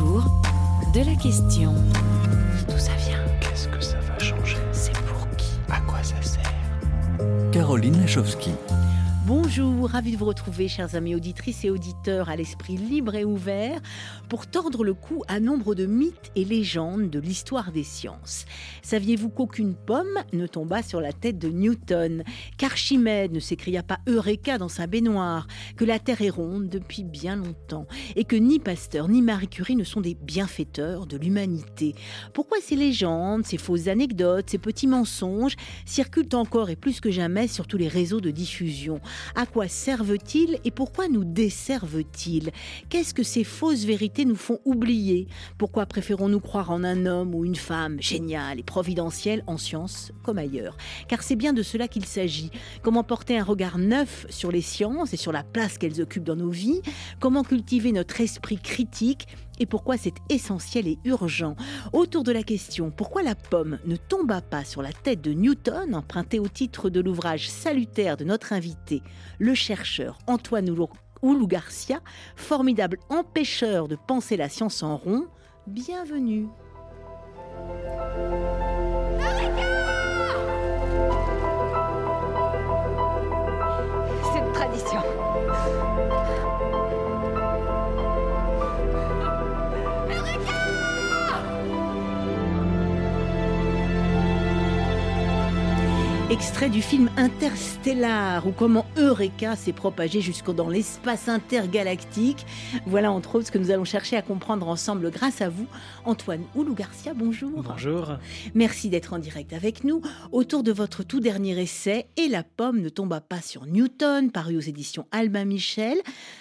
autour de la question. D'où ça vient Qu'est-ce que ça va changer C'est pour qui À quoi ça sert Caroline Lachowski. Bonjour, ravi de vous retrouver, chers amis auditrices et auditeurs, à l'esprit libre et ouvert, pour tordre le cou à nombre de mythes et légendes de l'histoire des sciences. Saviez-vous qu'aucune pomme ne tomba sur la tête de Newton, qu'Archimède ne s'écria pas Eureka dans sa baignoire, que la Terre est ronde depuis bien longtemps, et que ni Pasteur ni Marie Curie ne sont des bienfaiteurs de l'humanité? Pourquoi ces légendes, ces fausses anecdotes, ces petits mensonges circulent encore et plus que jamais sur tous les réseaux de diffusion? À quoi servent-ils et pourquoi nous desservent-ils? Qu'est-ce que ces fausses vérités nous font oublier? Pourquoi préférons-nous croire en un homme ou une femme génial et providentiel en sciences comme ailleurs? Car c'est bien de cela qu'il s'agit. Comment porter un regard neuf sur les sciences et sur la place qu'elles occupent dans nos vies? Comment cultiver notre esprit critique et pourquoi c'est essentiel et urgent. Autour de la question pourquoi la pomme ne tomba pas sur la tête de Newton, emprunté au titre de l'ouvrage salutaire de notre invité, le chercheur Antoine Oulou Garcia, formidable empêcheur de penser la science en rond, bienvenue. Extrait du film Interstellar ou comment Eureka s'est propagé jusqu'au dans l'espace intergalactique. Voilà entre autres ce que nous allons chercher à comprendre ensemble grâce à vous. Antoine Oulou Garcia, bonjour. Bonjour. Merci d'être en direct avec nous autour de votre tout dernier essai Et la pomme ne tomba pas sur Newton, paru aux éditions Albin Michel.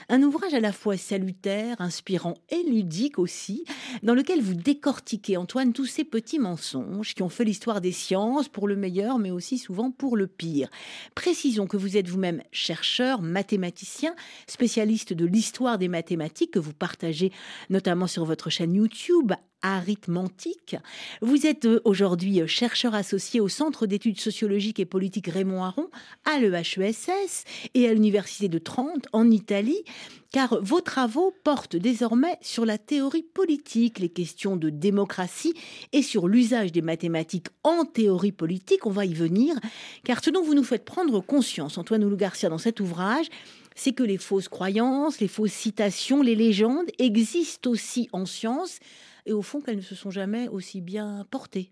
Un ouvrage à la fois salutaire, inspirant et ludique aussi, dans lequel vous décortiquez, Antoine, tous ces petits mensonges qui ont fait l'histoire des sciences pour le meilleur, mais aussi souvent pour le pire. Précisons que vous êtes vous-même chercheur, mathématicien, spécialiste de l'histoire des mathématiques que vous partagez notamment sur votre chaîne YouTube arithmantique. Vous êtes euh, aujourd'hui euh, chercheur associé au Centre d'études sociologiques et politiques Raymond Aron à l'EHESS et à l'Université de Trente en Italie, car vos travaux portent désormais sur la théorie politique, les questions de démocratie et sur l'usage des mathématiques en théorie politique. On va y venir, car ce dont vous nous faites prendre conscience, Antoine Oulou Garcia, dans cet ouvrage, c'est que les fausses croyances, les fausses citations, les légendes existent aussi en science et au fond qu'elles ne se sont jamais aussi bien portées.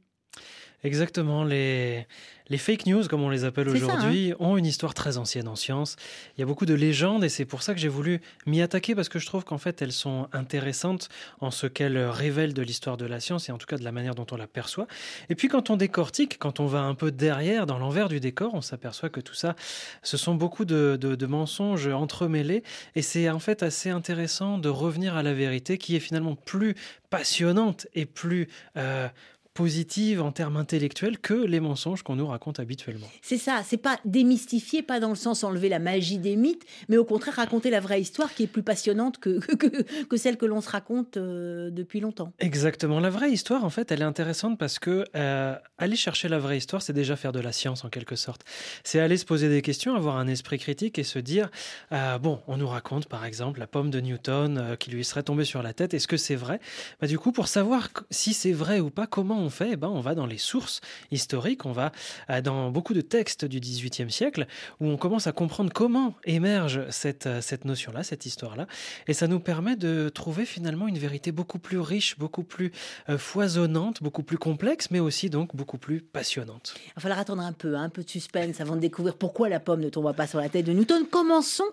Exactement, les, les fake news, comme on les appelle ça, aujourd'hui, ont une histoire très ancienne en science. Il y a beaucoup de légendes et c'est pour ça que j'ai voulu m'y attaquer parce que je trouve qu'en fait elles sont intéressantes en ce qu'elles révèlent de l'histoire de la science et en tout cas de la manière dont on la perçoit. Et puis quand on décortique, quand on va un peu derrière, dans l'envers du décor, on s'aperçoit que tout ça, ce sont beaucoup de, de- de mensonges entremêlés et c'est en fait assez intéressant de revenir à la vérité qui est finalement plus passionnante et plus... euh, positive en termes intellectuels que les mensonges qu'on nous raconte habituellement. C'est ça, c'est pas démystifier, pas dans le sens enlever la magie des mythes, mais au contraire raconter la vraie histoire qui est plus passionnante que, que, que celle que l'on se raconte euh, depuis longtemps. Exactement. La vraie histoire, en fait, elle est intéressante parce que euh, aller chercher la vraie histoire, c'est déjà faire de la science en quelque sorte. C'est aller se poser des questions, avoir un esprit critique et se dire euh, bon, on nous raconte par exemple la pomme de Newton qui lui serait tombée sur la tête. Est-ce que c'est vrai? Bah, Du coup, pour savoir si c'est vrai ou pas, comment on fait Eh ben, On va dans les sources historiques, on va euh, dans beaucoup de textes du XVIIIe siècle où on commence à comprendre comment émerge cette, euh, cette notion-là, cette histoire-là. Et ça nous permet de trouver finalement une vérité beaucoup plus riche, beaucoup plus euh, foisonnante, beaucoup plus complexe, mais aussi donc beaucoup plus passionnante. Il va falloir attendre un peu, hein, un peu de suspense avant de découvrir pourquoi la pomme ne tomba pas sur la tête de Newton. Commençons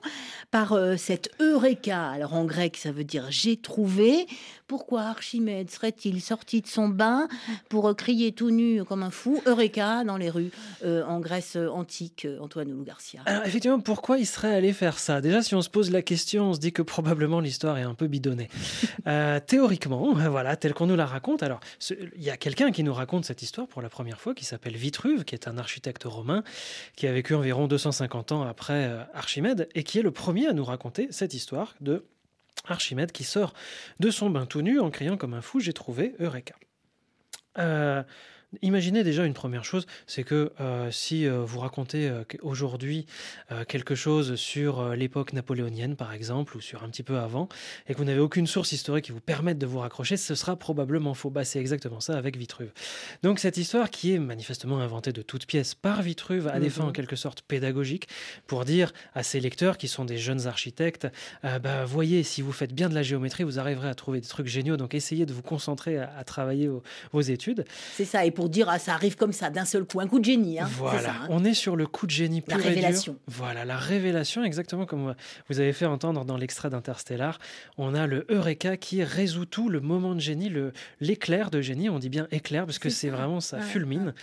par euh, cette Eureka. Alors en grec, ça veut dire j'ai trouvé. Pourquoi Archimède serait-il sorti de son bain? Pour euh, crier tout nu comme un fou Eureka dans les rues euh, en Grèce antique, euh, Antoine Oulou Garcia Alors effectivement, pourquoi il serait allé faire ça? Déjà, si on se pose la question, on se dit que probablement l'histoire est un peu bidonnée. Euh, théoriquement, voilà, tel qu'on nous la raconte. Alors, il y a quelqu'un qui nous raconte cette histoire pour la première fois, qui s'appelle Vitruve, qui est un architecte romain, qui a vécu environ 250 ans après euh, Archimède, et qui est le premier à nous raconter cette histoire de Archimède qui sort de son bain tout nu en criant comme un fou J'ai trouvé Eureka. Euh, Imaginez déjà une première chose, c'est que euh, si euh, vous racontez euh, aujourd'hui quelque chose sur l'époque napoléonienne, par exemple, ou sur un petit peu avant, et que vous n'avez aucune source historique qui vous permette de vous raccrocher, ce sera probablement faux. Bah, c'est exactement ça avec Vitruve. Donc cette histoire qui est manifestement inventée de toutes pièces par Vitruve à des fins en quelque sorte pédagogiques, pour dire à ses lecteurs qui sont des jeunes architectes, bah, voyez, si vous faites bien de la géométrie, vous arriverez à trouver des trucs géniaux, donc essayez de vous concentrer à, à travailler vos- vos études. C'est ça, et pour dire, ah, ça arrive comme ça, d'un seul coup, un coup de génie. Hein, Voilà, ça, hein. on est sur le coup de génie La pur et dur. révélation. Voilà, la révélation, exactement comme vous avez fait entendre dans l'extrait d'Interstellar. On a le Eureka qui résout tout, le moment de génie, le l'éclair de génie. On dit bien éclair parce que C'est vraiment ça Ouais, fulmine.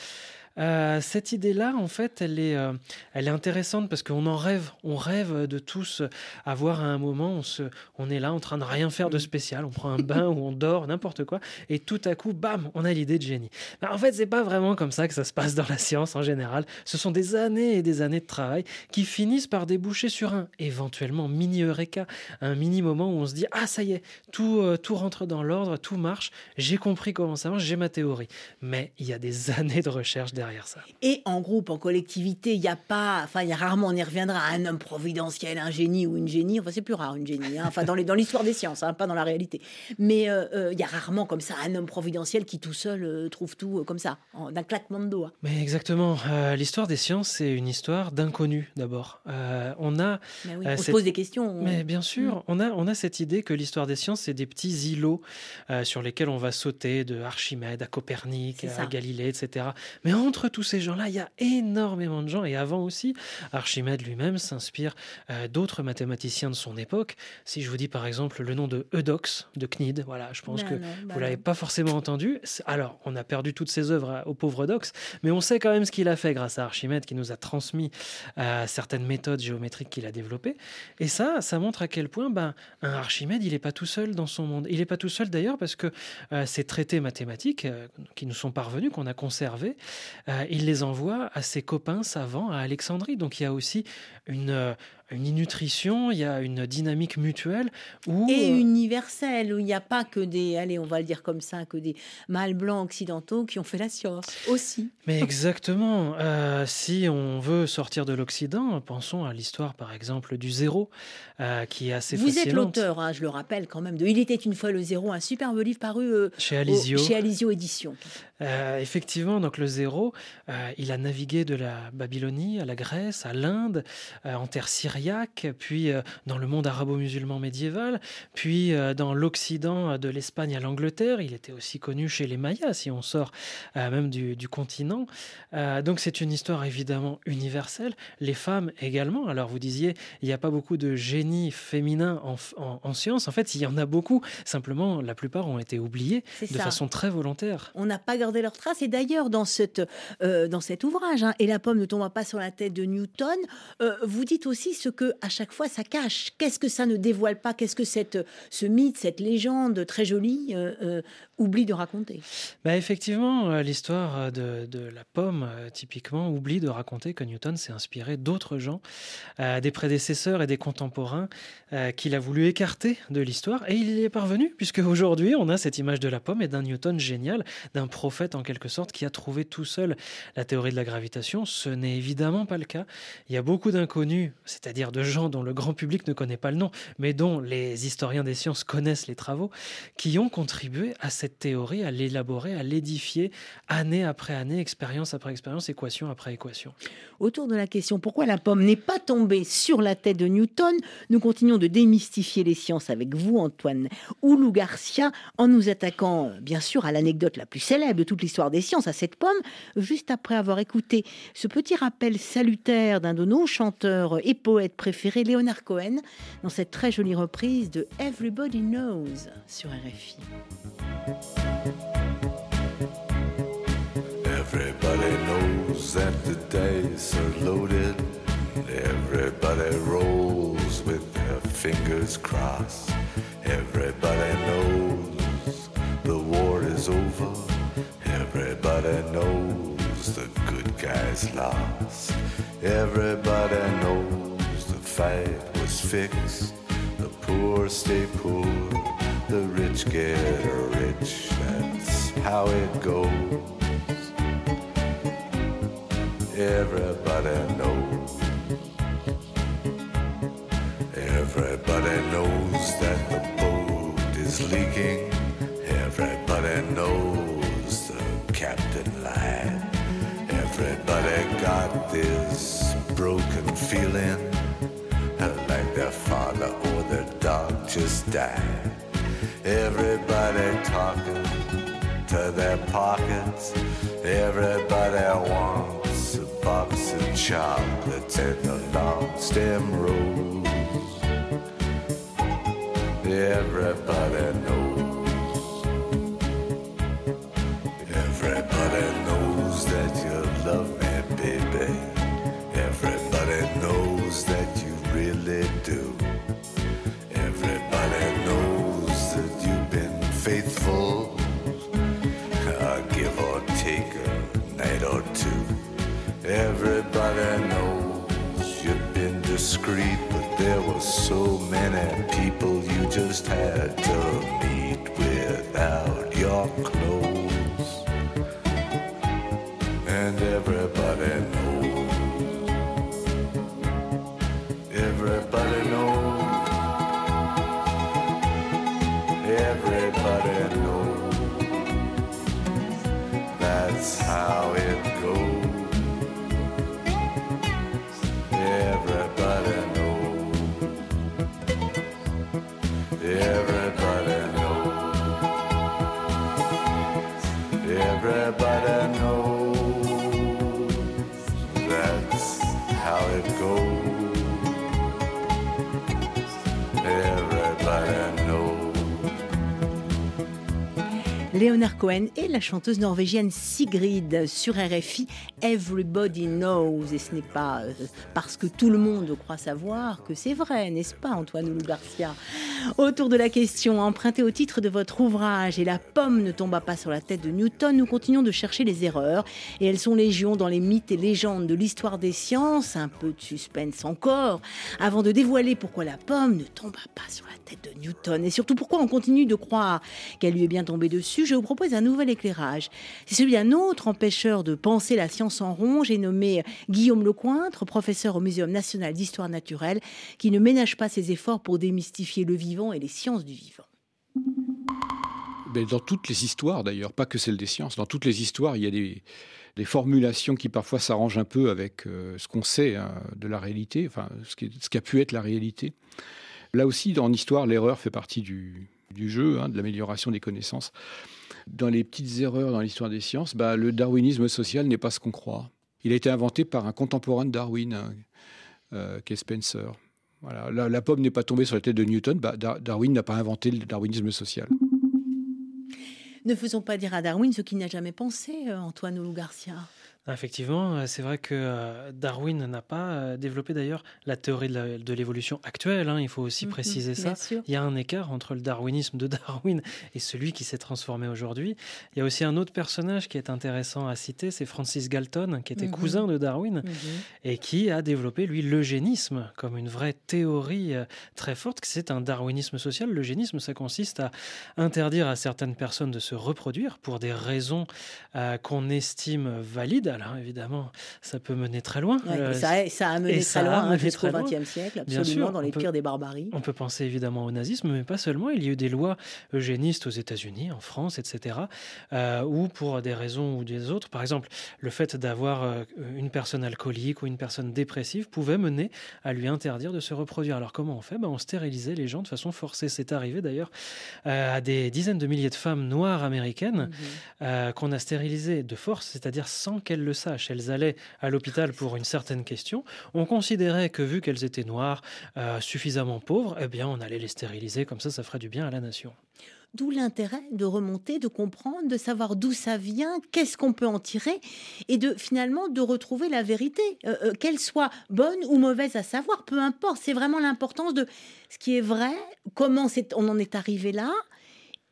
Euh, cette idée-là, en fait, elle est, euh, elle est intéressante parce qu'on en rêve. On rêve de tous avoir à un moment, on, se, on est là en train de rien faire de Mm. spécial. On prend un bain ou on dort, n'importe quoi. Et tout à coup, bam, on a l'idée de génie. Ben, en fait, c'est pas vraiment comme ça que ça se passe dans la science en général. Ce sont des années et des années de travail qui finissent par déboucher sur un éventuellement mini eureka, un mini moment où on se dit ah ça y est, tout, euh, tout rentre dans l'ordre, tout marche, j'ai compris comment ça marche, j'ai ma théorie. Mais il y a des années de recherche derrière ça. Et en groupe, en collectivité, il n'y a pas, enfin, il y a rarement, on y reviendra, un homme providentiel, un génie ou une génie. Enfin, c'est plus rare une génie, hein. enfin, dans l'histoire des sciences, hein, pas dans la réalité. Mais euh, euh, il y a rarement comme ça un homme providentiel qui tout seul euh, trouve tout euh, comme ça, en- d'un claquement de doigts. Mais exactement, l'histoire des sciences, c'est une histoire d'inconnu d'abord. On a Mais oui, on se pose des questions. on- Mais bien sûr, Mm. on, a, on a cette idée que l'histoire des sciences, c'est des petits îlots sur lesquels on va sauter de Archimède à Copernic, à. Galilée, etc. Mais entre tous ces gens-là, il y a énormément de gens. Et avant aussi, Archimède lui-même s'inspire euh, d'autres mathématiciens de son époque. Si je vous dis par exemple le nom de Eudox, de Cnide, voilà, je pense Ben que non, ben vous l'avez pas forcément entendu. Alors, on a perdu toutes ses œuvres à- au pauvre Eudox, mais on sait quand même ce qu'il a fait grâce à Archimède, qui nous a transmis euh, certaines méthodes géométriques qu'il a développées. Et ça, ça montre à quel point ben, un Archimède, il n'est pas tout seul dans son monde. Il n'est pas tout seul d'ailleurs parce que euh, ces traités mathématiques euh, qui nous sont parvenus, qu'on a conservés, euh, il les envoie à ses copains savants à Alexandrie. Donc il y a aussi une, euh, une nutrition, il y a une dynamique mutuelle où... Et euh, universel, où il n'y a pas que des, allez, on va le dire comme ça, que des mâles blancs occidentaux qui ont fait la science aussi. Mais exactement. Euh, si on veut sortir de l'Occident, pensons à l'histoire, par exemple, du zéro, euh, qui est assez Vous êtes l'auteur, hein, je le rappelle quand même, de Il était une fois le zéro, un superbe livre paru euh, Chez au- Alizio. chez Alizio Éditions. Euh, effectivement, donc le zéro, il a navigué de la Babylonie à la Grèce, à l'Inde, en terre syriaque, puis euh, dans le monde arabo-musulman médiéval, puis euh, dans l'Occident euh, de l'Espagne à l'Angleterre. Il était aussi connu chez les Mayas, si on sort euh, même du, du continent. Euh, donc c'est une histoire évidemment universelle. Les femmes également. Alors vous disiez, il n'y a pas beaucoup de génie féminin en, en, en sciences. En fait, il y en a beaucoup. Simplement, la plupart ont été oubliés de ça. façon très volontaire. On n'a pas gardé leur trace. Et d'ailleurs, dans, cette, euh, dans cet ouvrage, hein, Et la pomme ne tomba pas sur la tête de Newton, euh, vous dites aussi ce que à chaque fois ça cache. Qu'est-ce que ça ne dévoile pas? Qu'est-ce que cette, ce mythe, cette légende très jolie euh, euh, oublie de raconter? Bah effectivement, euh, l'histoire de, de la pomme, typiquement, oublie de raconter que Newton s'est inspiré d'autres gens, des prédécesseurs et des contemporains qu'il a voulu écarter de l'histoire. Et il y est parvenu, puisque aujourd'hui, on a cette image de la pomme et d'un Newton génial, d'un prophète en quelque sorte, qui a trouvé tout seul la théorie de la gravitation. Ce n'est évidemment pas le cas. Il y a beaucoup d'inconnus, c'est-à-dire de gens dont le grand public ne connaît pas le nom, mais dont les historiens des sciences connaissent les travaux, qui ont contribué à cette théorie, à l'élaborer, à l'édifier, année après année, expérience après expérience, équation après équation. Autour de la question pourquoi la pomme n'est pas tombée sur la tête de Newton, nous continuons de démystifier les sciences avec vous, Antoine Oulou Garcia, en nous attaquant bien sûr à l'anecdote la plus célèbre de toute l'histoire des sciences, à cette pomme, juste après avoir écouté ce petit rappel salutaire d'un de nos chanteurs et poètes préférés, Léonard Cohen, dans cette très jolie reprise de Everybody Knows sur RFI. Everybody knows that the dice are loaded. Everybody rolls with their fingers crossed. Everybody knows the war is over. Everybody knows the good guys lost. Everybody knows the fight was fixed. The poor stay poor, the rich get rich. That's how it goes. Everybody knows. Everybody knows that the boat is leaking. Everybody knows the captain lied. Everybody got this broken feeling like their father or their dog just died. Everybody talking to their pockets. Everybody wants a box of chocolates and a long stem rose. Everybody knows. just had to Et la chanteuse norvégienne Sigrid sur RFI. Everybody knows. Et ce n'est pas euh, parce que tout le monde croit savoir que c'est vrai, n'est-ce pas, Antoine Oulou Garcia Autour de la question, empruntée au titre de votre ouvrage Et la pomme ne tomba pas sur la tête de Newton, nous continuons de chercher les erreurs. Et elles sont légion dans les mythes et légendes de l'histoire des sciences. Un peu de suspense encore, avant de dévoiler pourquoi la pomme ne tomba pas sur la tête de Newton. Et surtout pourquoi on continue de croire qu'elle lui est bien tombée dessus? Je vous propose un nouvel éclairage. C'est celui d'un autre empêcheur de penser la science en rond. J'ai nommé Guillaume Lecointre, professeur au Muséum national d'histoire naturelle, qui ne ménage pas ses efforts pour démystifier le et les sciences du vivant. Dans toutes les histoires, d'ailleurs, pas que celles des sciences, dans toutes les histoires, il y a des, formulations qui parfois s'arrangent un peu avec euh, ce qu'on sait hein, de la réalité, enfin, ce qui a pu être la réalité. Là aussi, en histoire, l'erreur fait partie du, du jeu, hein, de l'amélioration des connaissances. Dans les petites erreurs dans l'histoire des sciences, bah, le darwinisme social n'est pas ce qu'on croit. Il a été inventé par un contemporain de Darwin, hein, euh, qui est Spencer. La, pomme n'est pas tombée sur la tête de Newton. Bah, Dar- Darwin n'a pas inventé le darwinisme social. Ne faisons pas dire à Darwin ce qu'il n'a jamais pensé, euh, Antoine Oulou Garcia. Effectivement, euh, c'est vrai que euh, Darwin n'a pas euh, développé d'ailleurs la théorie de l'évolution actuelle. hein, il faut aussi Mhm, préciser ça. sûr. Il y a un écart entre le darwinisme de Darwin et celui qui s'est transformé aujourd'hui. Il y a aussi un autre personnage qui est intéressant à citer, c'est Francis Galton, qui était Mhm. cousin de Darwin Mhm. et qui a développé, lui, l'eugénisme comme une vraie théorie très forte. C'est un darwinisme social. L'eugénisme, ça consiste à interdire à certaines personnes de se reproduire pour des raisons euh, qu'on estime valides. Alors évidemment, ça peut mener très loin. Ouais, Euh, ça, a- ça a mené et très loin hein, jusqu'au. XXe siècle, Bien absolument, sûr, dans les peut- pires des barbaries. On peut penser évidemment au nazisme, mais pas seulement. Il y a eu des lois eugénistes aux États-Unis, en France, etc., euh, où pour des raisons ou des autres, par exemple, le fait d'avoir euh, une personne alcoolique ou une personne dépressive pouvait mener à lui interdire de se reproduire. Alors comment on fait? Ben, On stérilisait les gens de façon forcée. C'est arrivé d'ailleurs euh, à des dizaines de milliers de femmes noires américaines Mhm. qu'on a stérilisées de force, c'est-à-dire sans qu'elles le sachent. Elles allaient à l'hôpital pour une certaine question. On considérait que vu qu'elles étaient noires, euh, suffisamment pauvres, eh bien on allait les stériliser, comme ça ça ferait du bien à la nation. D'où l'intérêt de remonter, de comprendre, de savoir d'où ça vient, qu'est-ce qu'on peut en tirer, et de finalement de retrouver la vérité, euh, euh, qu'elle soit bonne ou mauvaise à savoir, peu importe. C'est vraiment l'importance de ce qui est vrai, comment on en est arrivé là,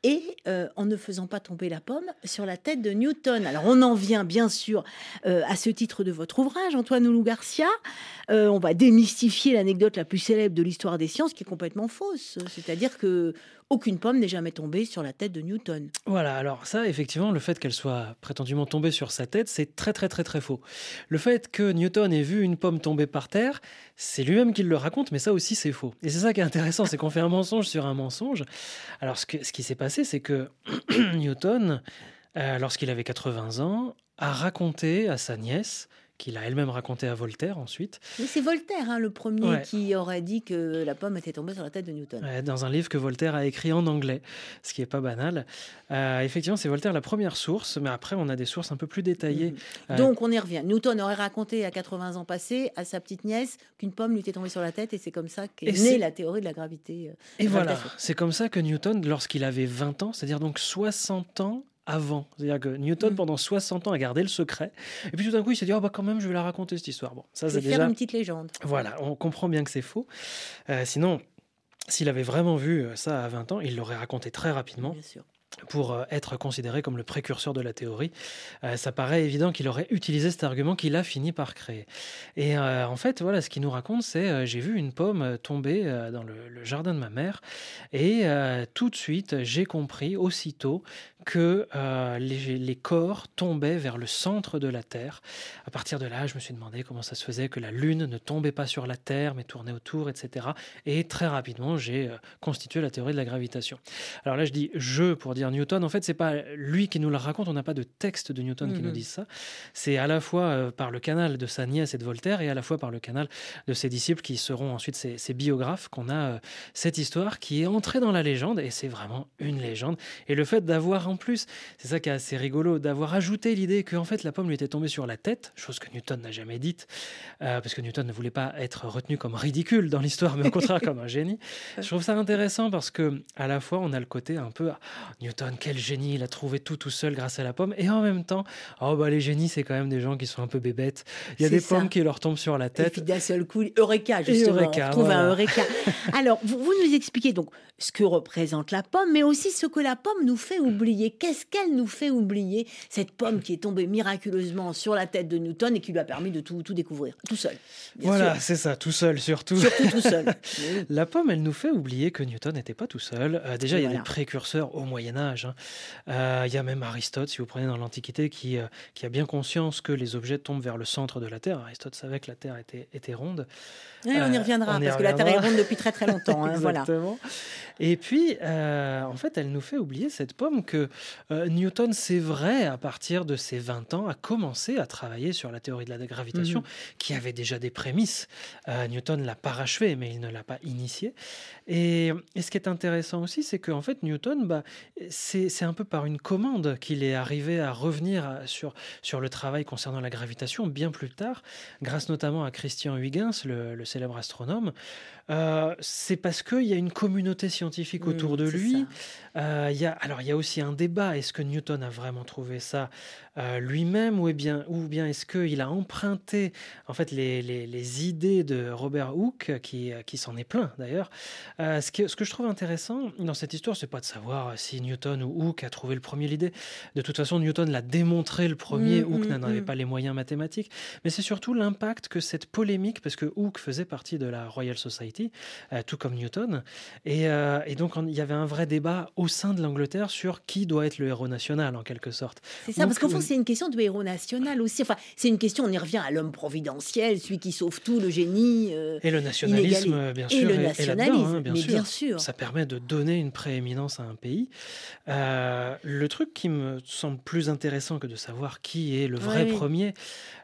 et euh, en ne faisant pas tomber la pomme sur la tête de Newton. Alors on en vient bien sûr euh, à ce titre de votre ouvrage, Antoine Oulou Garcia. Euh, on va démystifier l'anecdote la plus célèbre de l'histoire des sciences qui est complètement fausse. C'est-à-dire que aucune pomme n'est jamais tombée sur la tête de Newton. Voilà, alors ça, effectivement, le fait qu'elle soit prétendument tombée sur sa tête, c'est très très très très faux. Le fait que Newton ait vu une pomme tomber par terre, c'est lui-même qui le raconte, mais ça aussi c'est faux. Et c'est ça qui est intéressant, c'est qu'on fait un mensonge sur un mensonge. Alors ce, qui s'est passé, c'est que Newton, euh, lorsqu'il avait 80 ans, a raconté à sa nièce qu'il a elle-même raconté à Voltaire ensuite. Mais c'est Voltaire, hein, le premier, qui aurait dit que la pomme était tombée sur la tête de Newton. dans un livre que Voltaire a écrit en anglais, ce qui n'est pas banal. Euh, effectivement, c'est Voltaire la première source, mais après, on a des sources un peu plus détaillées. Mhm. Euh, Donc, on y revient. Newton aurait raconté à 80 ans passés à sa petite nièce qu'une pomme lui était tombée sur la tête, et c'est comme ça qu'est née la théorie de la gravité. Euh, et voilà, c'est comme ça que Newton, lorsqu'il avait 20 ans, c'est-à-dire donc 60 ans avant. C'est-à-dire que Newton, mm. pendant 60 ans, a gardé le secret. Et puis tout d'un coup, il s'est dit, oh, bah, quand même, je vais la raconter, cette histoire. Bon, ça, c'est déjà... faire une petite légende. Voilà, on comprend bien que c'est faux. Euh, sinon, s'il avait vraiment vu euh, ça à 20 ans, il l'aurait raconté très rapidement. Bien sûr pour euh, être considéré comme le précurseur de la théorie. ça paraît évident qu'il aurait utilisé cet argument qu'il a fini par créer. Et en fait, voilà, ce qu'il nous raconte, c'est j'ai vu une pomme tomber dans le, jardin de ma mère et tout de suite, j'ai compris aussitôt que euh, les, corps tombaient vers le centre de la Terre. À partir de là, je me suis demandé comment ça se faisait que la Lune ne tombait pas sur la Terre, mais tournait autour, etc. Et très rapidement, j'ai euh, constitué la théorie de la gravitation. Alors là, je dis je pour dire Newton. En fait, c'est pas lui qui nous le raconte. On n'a pas de texte de Newton qui nous mhm. dise ça. C'est à la fois euh, par le canal de sa nièce et de Voltaire, et à la fois par le canal de ses disciples qui seront ensuite ses, ses biographes qu'on a cette histoire qui est entrée dans la légende. Et c'est vraiment une légende. Et le fait d'avoir en plus, c'est ça qui est assez rigolo, d'avoir ajouté l'idée que en fait la pomme lui était tombée sur la tête, chose que Newton n'a jamais dite, euh, parce que Newton ne voulait pas être retenu comme ridicule dans l'histoire, mais au contraire comme un génie. Je trouve ça intéressant parce que à la fois on a le côté un peu ah, Newton, quel génie, il a trouvé tout tout seul grâce à la pomme, et en même temps, oh bah les génies c'est quand même des gens qui sont un peu bébêtes. Il y a des pommes qui leur tombent sur la tête. Et puis d'un seul coup, Eureka justement, Eureka, on trouve un Eureka. Alors vous, vous nous expliquez donc ce que représente la pomme, mais aussi ce que la pomme nous fait oublier. Qu'est-ce qu'elle nous fait oublier Cette pomme qui est tombée miraculeusement sur la tête de Newton et qui lui a permis de tout, tout découvrir, tout seul. Voilà, c'est ça, tout seul surtout. Surtout tout seul. la pomme, elle nous fait oublier que Newton n'était pas tout seul. Euh, déjà, il y a des précurseurs au Moyen Âge. Hein. Euh, il y a même Aristote, si vous prenez dans l'Antiquité, qui, euh, qui a bien conscience que les objets tombent vers le centre de la Terre. Aristote savait que la Terre était, était ronde. on y reviendra, parce que la Terre est ronde depuis très très longtemps. Hein, Exactement. Voilà. Et puis, euh, en fait, elle nous fait oublier cette pomme que euh, Newton, c'est vrai, à partir de ses 20 ans, a commencé à travailler sur la théorie de la gravitation, mhm. qui avait déjà des prémices. Euh, Newton l'a parachevé, mais il ne l'a pas initié. Et, ce qui est intéressant aussi, c'est qu'en fait, Newton, bah, c'est un peu par une commande qu'il est arrivé à revenir sur, sur le travail concernant la gravitation bien plus tard, grâce notamment à Christian Huygens, le célèbre astronome. Euh, c'est parce qu'il y a une communauté scientifique mmh, autour de lui. Euh, y a, alors, il y a aussi un débat. Est-ce que Newton a vraiment trouvé ça euh, lui-même ou, bien, ou bien est-ce qu'il a emprunté en fait, les, les, idées de Robert Hooke, qui, qui s'en est plein d'ailleurs? Ce, que, ce que je trouve intéressant dans cette histoire, c'est pas de savoir si Newton ou Hooke a trouvé le premier l'idée. De toute façon, Newton l'a démontré le premier. Mmh, Hooke mmh, n'en avait pas les moyens mathématiques. Mais c'est surtout l'impact que cette polémique, parce que Hooke faisait partie de la Royal Society, euh, tout comme Newton. Et, euh, et donc, il y avait un vrai débat au sein de l'Angleterre sur qui doit être le héros national, en quelque sorte. C'est ça, parce qu'au fond, c'est une question de héros national aussi. Enfin, c'est une question, on y revient à l'homme providentiel, celui qui sauve tout, le génie. Euh, et le nationalisme, bien sûr. Et le nationalisme, hein, bien, sûr. bien, sûr. Ça permet de donner une prééminence à un pays. le truc qui me semble plus intéressant que de savoir qui est le vrai premier,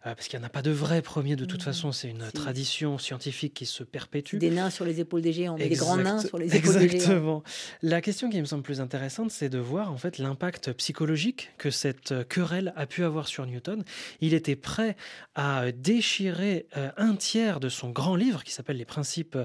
parce qu'il n'y en a pas de vrai premier de toute mmh. façon, c'est une tradition scientifique qui se perpétue. Des sur les épaules des géants, des grands nains sur les épaules des géants. Exactement. La question qui me semble plus intéressante, c'est de voir en fait l'impact psychologique que cette euh, querelle a pu avoir sur Newton. Il était prêt à déchirer euh, un tiers de son grand livre qui s'appelle Les principes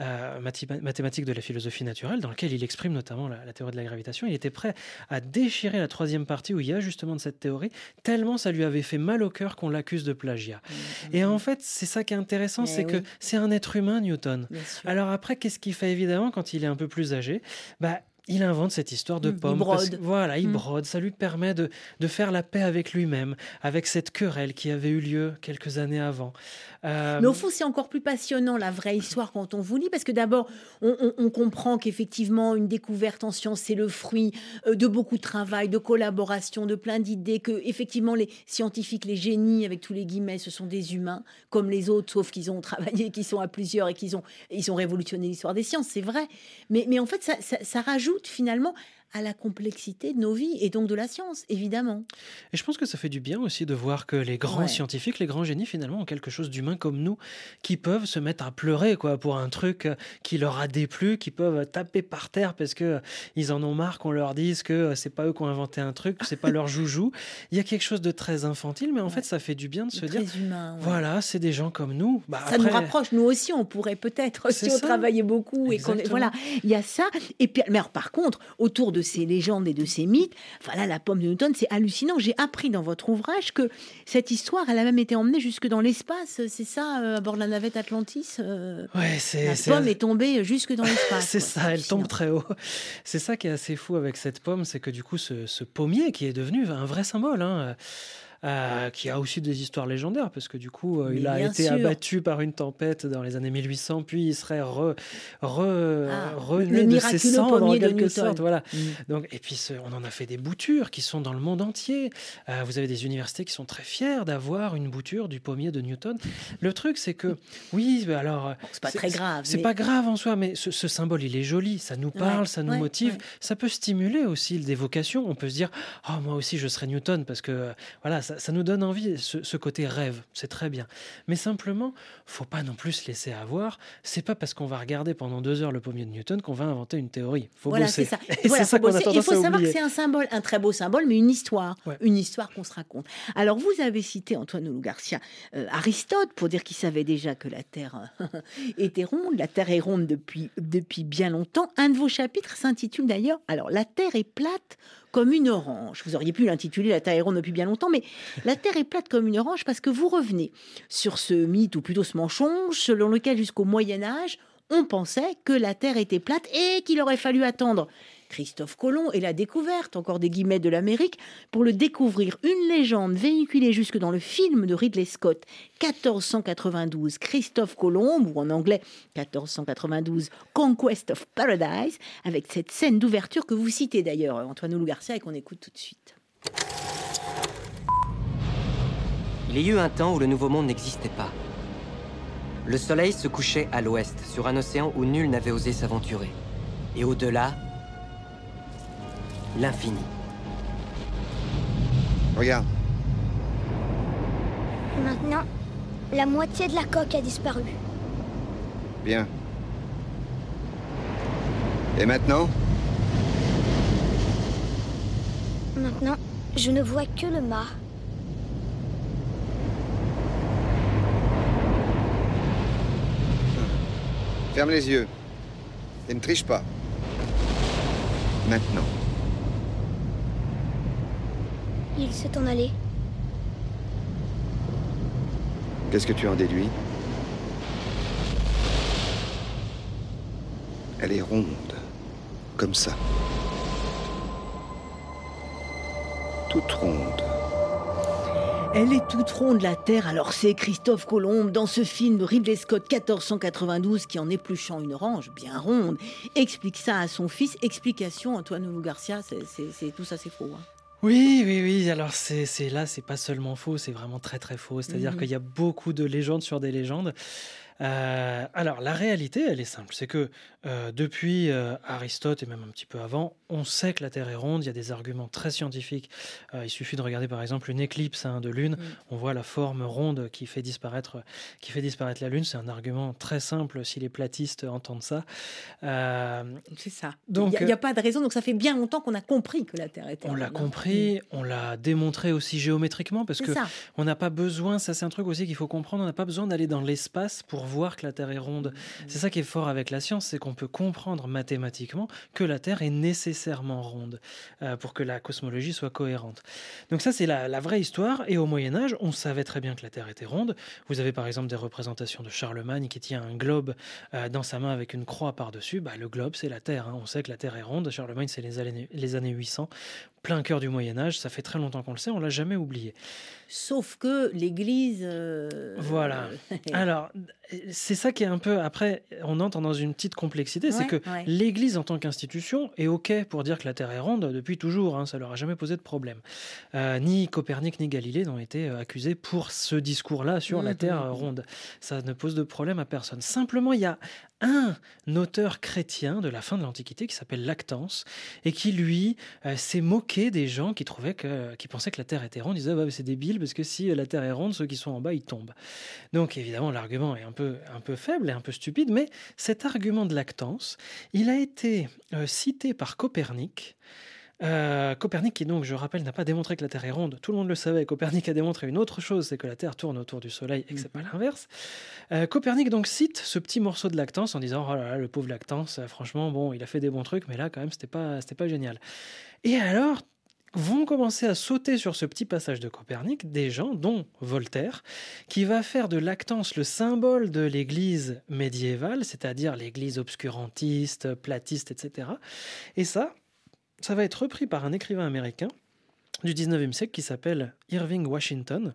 euh, mathématiques de la philosophie naturelle, dans lequel il exprime notamment la, théorie de la gravitation. Il était prêt à déchirer la troisième partie où il y a justement de cette théorie, tellement ça lui avait fait mal au cœur qu'on l'accuse de plagiat. Mmh, mmh, Et en mmh. fait, c'est ça qui est intéressant, c'est que c'est un être humain, Newton. Alors après, qu'est-ce qu'il fait évidemment quand il est un peu plus âgé? Bah, il invente cette histoire de Mmh, il pomme. brode. voilà, il Mmh. brode. Ça lui permet de, de faire la paix avec lui-même, avec cette querelle qui avait eu lieu quelques années avant. Euh, Mais au fond, c'est encore plus passionnant la vraie histoire quand on vous lit, parce que d'abord, on, on- on comprend qu'effectivement, une découverte en science, c'est le fruit euh, de beaucoup de travail, de collaboration, de plein d'idées, que effectivement, les scientifiques, les génies, avec tous les guillemets, ce sont des humains, comme les autres, sauf qu'ils ont travaillé, qu'ils sont à plusieurs et qu'ils ont, ils ont révolutionné l'histoire des sciences, c'est vrai. Mais, mais en fait, ça, ça- ça rajoute finalement à la complexité de nos vies et donc de la science, évidemment. Et je pense que ça fait du bien aussi de voir que les grands Ouais. scientifiques, les grands génies, finalement, ont quelque chose d'humain comme nous, qui peuvent se mettre à pleurer quoi, pour un truc euh, qui leur a déplu, qui peuvent taper par terre parce que euh, ils en ont marre qu'on leur dise que euh, c'est pas eux qui ont inventé un truc, que c'est pas leur joujou. Il y a quelque chose de très infantile, mais en Ouais. fait, ça fait du bien de se Très dire humain. ouais. voilà, c'est des gens comme nous. Bah, ça nous rapproche. Nous aussi, on pourrait peut-être, si on ça. travaillait beaucoup et qu'on voilà, il y a ça. Et puis, mais alors, par contre, autour de ces légendes et de ces mythes, voilà, la pomme de Newton, c'est hallucinant. J'ai appris dans votre ouvrage que cette histoire, elle a même été emmenée jusque dans l'espace. C'est ça, euh, à bord de la navette Atlantis. euh, Ouais, c'est la c'est- pomme est tombée jusque dans l'espace. C'est quoi. ça, elle tombe très haut. C'est ça qui est assez fou avec cette pomme, c'est que du coup, ce, ce pommier qui est devenu un vrai symbole, hein, euh, qui a aussi des histoires légendaires, parce que du coup, euh, il a été sûr. abattu par une tempête dans les années 1800, puis il serait re, re, Ah, rené de ses cendres en quelque Newton. sorte. Voilà. Mm. Donc, et puis, ce- on en a fait des boutures qui sont dans le monde entier. Euh, vous avez des universités qui sont très fiers d'avoir une bouture du pommier de Newton. Le truc, c'est que, oui, alors. C'est pas très grave. C'est mais- pas grave en soi, mais ce, ce symbole, il est joli, ça nous parle, Ouais, ça nous ouais, motive, ouais. ça peut stimuler aussi des vocations. On peut se dire, oh, moi aussi je serais Newton, parce que voilà, ça, ça nous donne envie, ce, ce côté rêve, c'est très bien. Mais simplement, faut pas non plus se laisser avoir. C'est pas parce qu'on va regarder pendant deux heures le pommier de Newton qu'on va inventer une théorie. Faut Voilà, bosser. c'est ça. Et Voilà, c'est ça faut qu'on a bosser. Il faut à savoir que c'est un symbole, un très beau symbole, mais une histoire, Ouais. une histoire qu'on se raconte. Alors, vous avez cité Antoine Loulou Garcia, euh, Aristote, pour dire qu'il savait déjà que la Terre euh, était ronde. La Terre est ronde depuis, depuis bien longtemps. Un de vos chapitres s'intitule d'ailleurs, alors, La Terre est plate comme une orange. Vous auriez pu l'intituler La Terre ronde depuis bien longtemps, mais la Terre est plate comme une orange parce que vous revenez sur ce mythe, ou plutôt ce mensonge, selon lequel jusqu'au Moyen Âge, on pensait que la Terre était plate et qu'il aurait fallu attendre Christophe Colomb et la découverte, encore des guillemets, de l'Amérique, pour le découvrir. Une légende véhiculée jusque dans le film de Ridley Scott, 1492, Christophe Colomb, ou en anglais 1492, Conquest of Paradise, avec cette scène d'ouverture que vous citez d'ailleurs, Antoine Oulou Garcia, et qu'on écoute tout de suite. Il y a eu un temps où le Nouveau Monde n'existait pas. Le soleil se couchait à l'ouest, sur un océan où nul n'avait osé s'aventurer. Et au-delà, l'infini. Regarde, Maintenant, la moitié de la coque a disparu. bien. Et maintenant? Maintenant, je ne vois que le mât. Ferme les yeux. Et ne triche pas. Maintenant. Il s'est en allé. Qu'est-ce que tu en déduis? Elle est ronde. Comme ça. Toute ronde. Elle est toute ronde, la Terre. Alors c'est Christophe Colomb dans ce film de Ridley Scott 1492 qui, en épluchant une orange bien ronde, explique ça à son fils. Explication, Antoine Oulou Garcia, c'est- tout ça, c'est faux. hein. Oui, oui, oui. Alors c'est c'est là, c'est pas seulement faux, c'est vraiment très très faux. C'est-à-dire Mhm. qu'il y a beaucoup de légendes sur des légendes. Euh, alors la réalité, elle est simple, c'est que euh, depuis euh, Aristote et même un petit peu avant, on sait que la Terre est ronde. Il y a des arguments très scientifiques. Il suffit de regarder par exemple une éclipse hein, de lune. Mhm. On voit la forme ronde qui fait disparaître, qui fait disparaître la lune. C'est un argument très simple si les platistes entendent ça. C'est ça. Donc, il n'y a, pas de raison. Donc ça fait bien longtemps qu'on a compris que la Terre était on l'a ronde, compris, on l'a démontré aussi géométriquement parce que ça. on n'a pas besoin, ça c'est un truc aussi qu'il faut comprendre, on n'a pas besoin d'aller dans l'espace pour voir que la Terre est ronde. C'est ça qui est fort avec la science, c'est qu'on peut comprendre mathématiquement que la Terre est nécessairement ronde euh, pour que la cosmologie soit cohérente. Donc ça, c'est la, vraie histoire. Et au Moyen Âge, on savait très bien que la Terre était ronde. Vous avez par exemple des représentations de Charlemagne qui tient un globe euh, dans sa main avec une croix par-dessus. Bah, le globe, c'est la Terre. Hein. On sait que la Terre est ronde. Charlemagne, c'est les années, les années 800 plein cœur du Moyen Âge, ça fait très longtemps qu'on le sait, on l'a jamais oublié. Sauf que l'Église... Euh, voilà. Alors, c'est ça qui est un peu... Après, on entre dans une petite complexité, c'est que l'Église en tant qu'institution est OK pour dire que la Terre est ronde depuis toujours, hein, ça leur a jamais posé de problème. Euh, ni Copernic ni Galilée n'ont été euh, accusés pour ce discours-là sur la mmh, Terre mmh, mmh. ronde. Ça ne pose de problème à personne. Simplement, il y a un auteur chrétien de la fin de l'Antiquité qui s'appelle Lactance et qui, lui, s'est moqué des gens qui trouvaient pensaient que la Terre était ronde. Ils disaient, bah, c'est débile parce que si la Terre est ronde, ceux qui sont en bas, ils tombent. Donc évidemment, l'argument est un peu, un peu faible et un peu stupide, mais cet argument de Lactance, il a été euh, cité par Copernic. Euh, Copernic, qui donc, je rappelle, n'a pas démontré que la Terre est ronde, tout le monde le savait. Copernic a démontré une autre chose, c'est que la Terre tourne autour du Soleil et que c'est pas mhm. l'inverse. Euh, Copernic donc cite ce petit morceau de Lactance en disant oh là là, le pauvre Lactance, franchement, bon, il a fait des bons trucs, mais là, quand même, c'était pas, c'était pas génial. Et alors, vont commencer à sauter sur ce petit passage de Copernic des gens, dont Voltaire, qui va faire de Lactance le symbole de l'Église médiévale, c'est-à-dire l'Église obscurantiste, platiste, etc. Et ça, ça va être repris par un écrivain américain du 19e siècle qui s'appelle Irving Washington,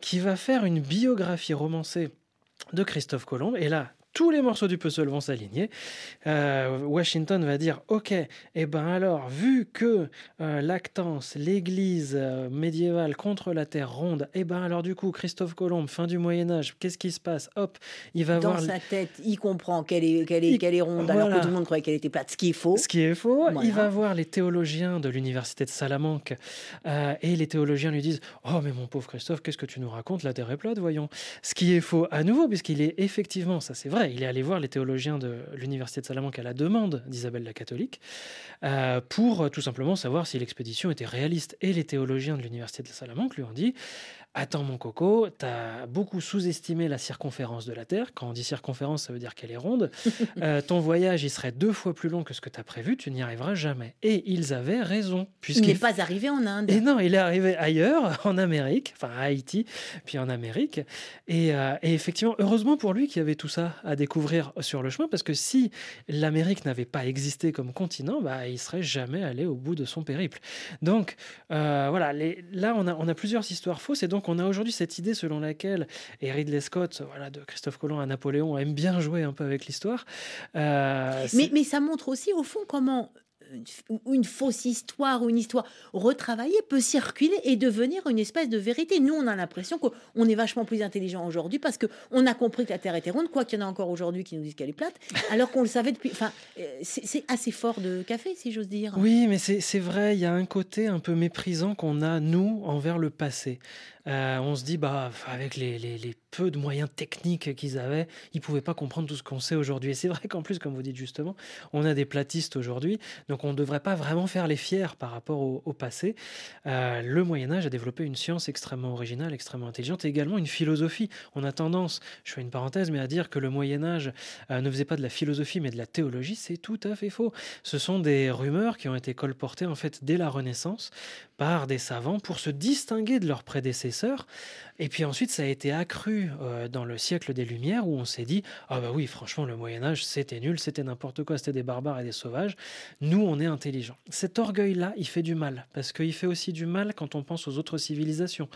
qui va faire une biographie romancée de Christophe Colomb. Et là, tous les morceaux du puzzle vont s'aligner. Euh, Washington va dire Ok, et eh ben alors, vu que euh, Lactance, l'église euh, médiévale contre la terre ronde, et eh ben alors du coup, Christophe Colomb, fin du Moyen-Âge, qu'est-ce qui se passe? Hop, il va Dans sa tête, il comprend qu'elle est, qu'elle est, qu'elle est ronde, alors que tout le monde croyait qu'elle était plate, ce qui est faux. Ce qui est faux. Il va voir les théologiens de l'université de Salamanque, et les théologiens lui disent Oh, mais mon pauvre Christophe, qu'est-ce que tu nous racontes? La terre est plate, voyons. Ce qui est faux à nouveau, puisqu'il est effectivement, ça c'est vrai, il est allé voir les théologiens de l'Université de Salamanque à la demande d'Isabelle la catholique, euh, pour euh, tout simplement savoir si l'expédition était réaliste. Et les théologiens de l'Université de Salamanque lui ont dit Attends mon coco, tu as beaucoup sous-estimé la circonférence de la Terre. Quand on dit circonférence, ça veut dire qu'elle est ronde. Euh, ton voyage, il serait deux fois plus long que ce que tu as prévu, tu n'y arriveras jamais. Et ils avaient raison. Il n'est pas arrivé en Inde. Et non, il est arrivé ailleurs, en Amérique, enfin à Haïti, puis en Amérique. Et, euh, et effectivement, heureusement pour lui qu'il y avait tout ça à découvrir sur le chemin, parce que si l'Amérique n'avait pas existé comme continent, bah, il serait jamais allé au bout de son périple. Donc euh, voilà, les, là on a, on a plusieurs histoires fausses, et donc on a aujourd'hui cette idée selon laquelle, et Ridley Scott, voilà, de Christophe Colomb à Napoléon, aime bien jouer un peu avec l'histoire. Euh, mais, mais ça montre aussi, au fond, comment une fausse histoire ou une histoire retravaillée peut circuler et devenir une espèce de vérité. Nous, on a l'impression qu'on est vachement plus intelligent aujourd'hui parce qu'on a compris que la Terre était ronde, quoi qu'il y en a encore aujourd'hui qui nous disent qu'elle est plate, alors qu'on le savait depuis. Enfin, euh, c'est assez fort de café, si j'ose dire. Oui, mais c'est vrai, il y a un côté un peu méprisant qu'on a, nous, envers le passé. Euh, on se dit, bah, avec les, peu de moyens techniques qu'ils avaient, ils pouvaient pas comprendre tout ce qu'on sait aujourd'hui. Et c'est vrai qu'en plus, comme vous dites justement, on a des platistes aujourd'hui, donc on ne devrait pas vraiment faire les fiers par rapport au, passé. Euh, le Moyen Âge a développé une science extrêmement originale, extrêmement intelligente, et également une philosophie. On a tendance, je fais une parenthèse, mais à dire que le Moyen Âge euh, ne faisait pas de la philosophie, mais de la théologie, c'est tout à fait faux. Ce sont des rumeurs qui ont été colportées en fait dès la Renaissance par des savants pour se distinguer de leurs prédécesseurs. Et puis ensuite, ça a été accru euh, dans le siècle des Lumières où on s'est dit Ah, bah oui, franchement, le Moyen-Âge, c'était nul, c'était n'importe quoi, c'était des barbares et des sauvages. Nous, on est intelligents. Cet orgueil-là, il fait du mal parce qu'il fait aussi du mal quand on pense aux autres civilisations.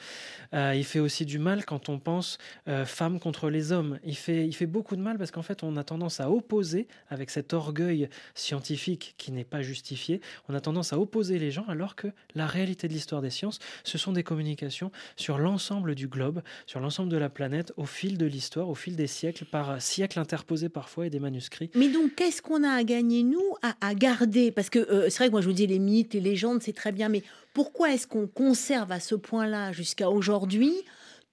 Euh, il fait aussi du mal quand on pense euh, femmes contre les hommes. Il fait, il fait beaucoup de mal parce qu'en fait, on a tendance à opposer avec cet orgueil scientifique qui n'est pas justifié. On a tendance à opposer les gens alors que la réalité de l'histoire des sciences, ce sont des communications sur l'ensemble du globe, sur l'ensemble de la planète, au fil de l'histoire, au fil des siècles, par siècles interposés parfois et des manuscrits. Mais donc, qu'est-ce qu'on a à gagner, nous, à, garder? Parce que euh, c'est vrai que moi, je vous dis, les mythes, les légendes, c'est très bien, mais pourquoi est-ce qu'on conserve à ce point-là, jusqu'à aujourd'hui,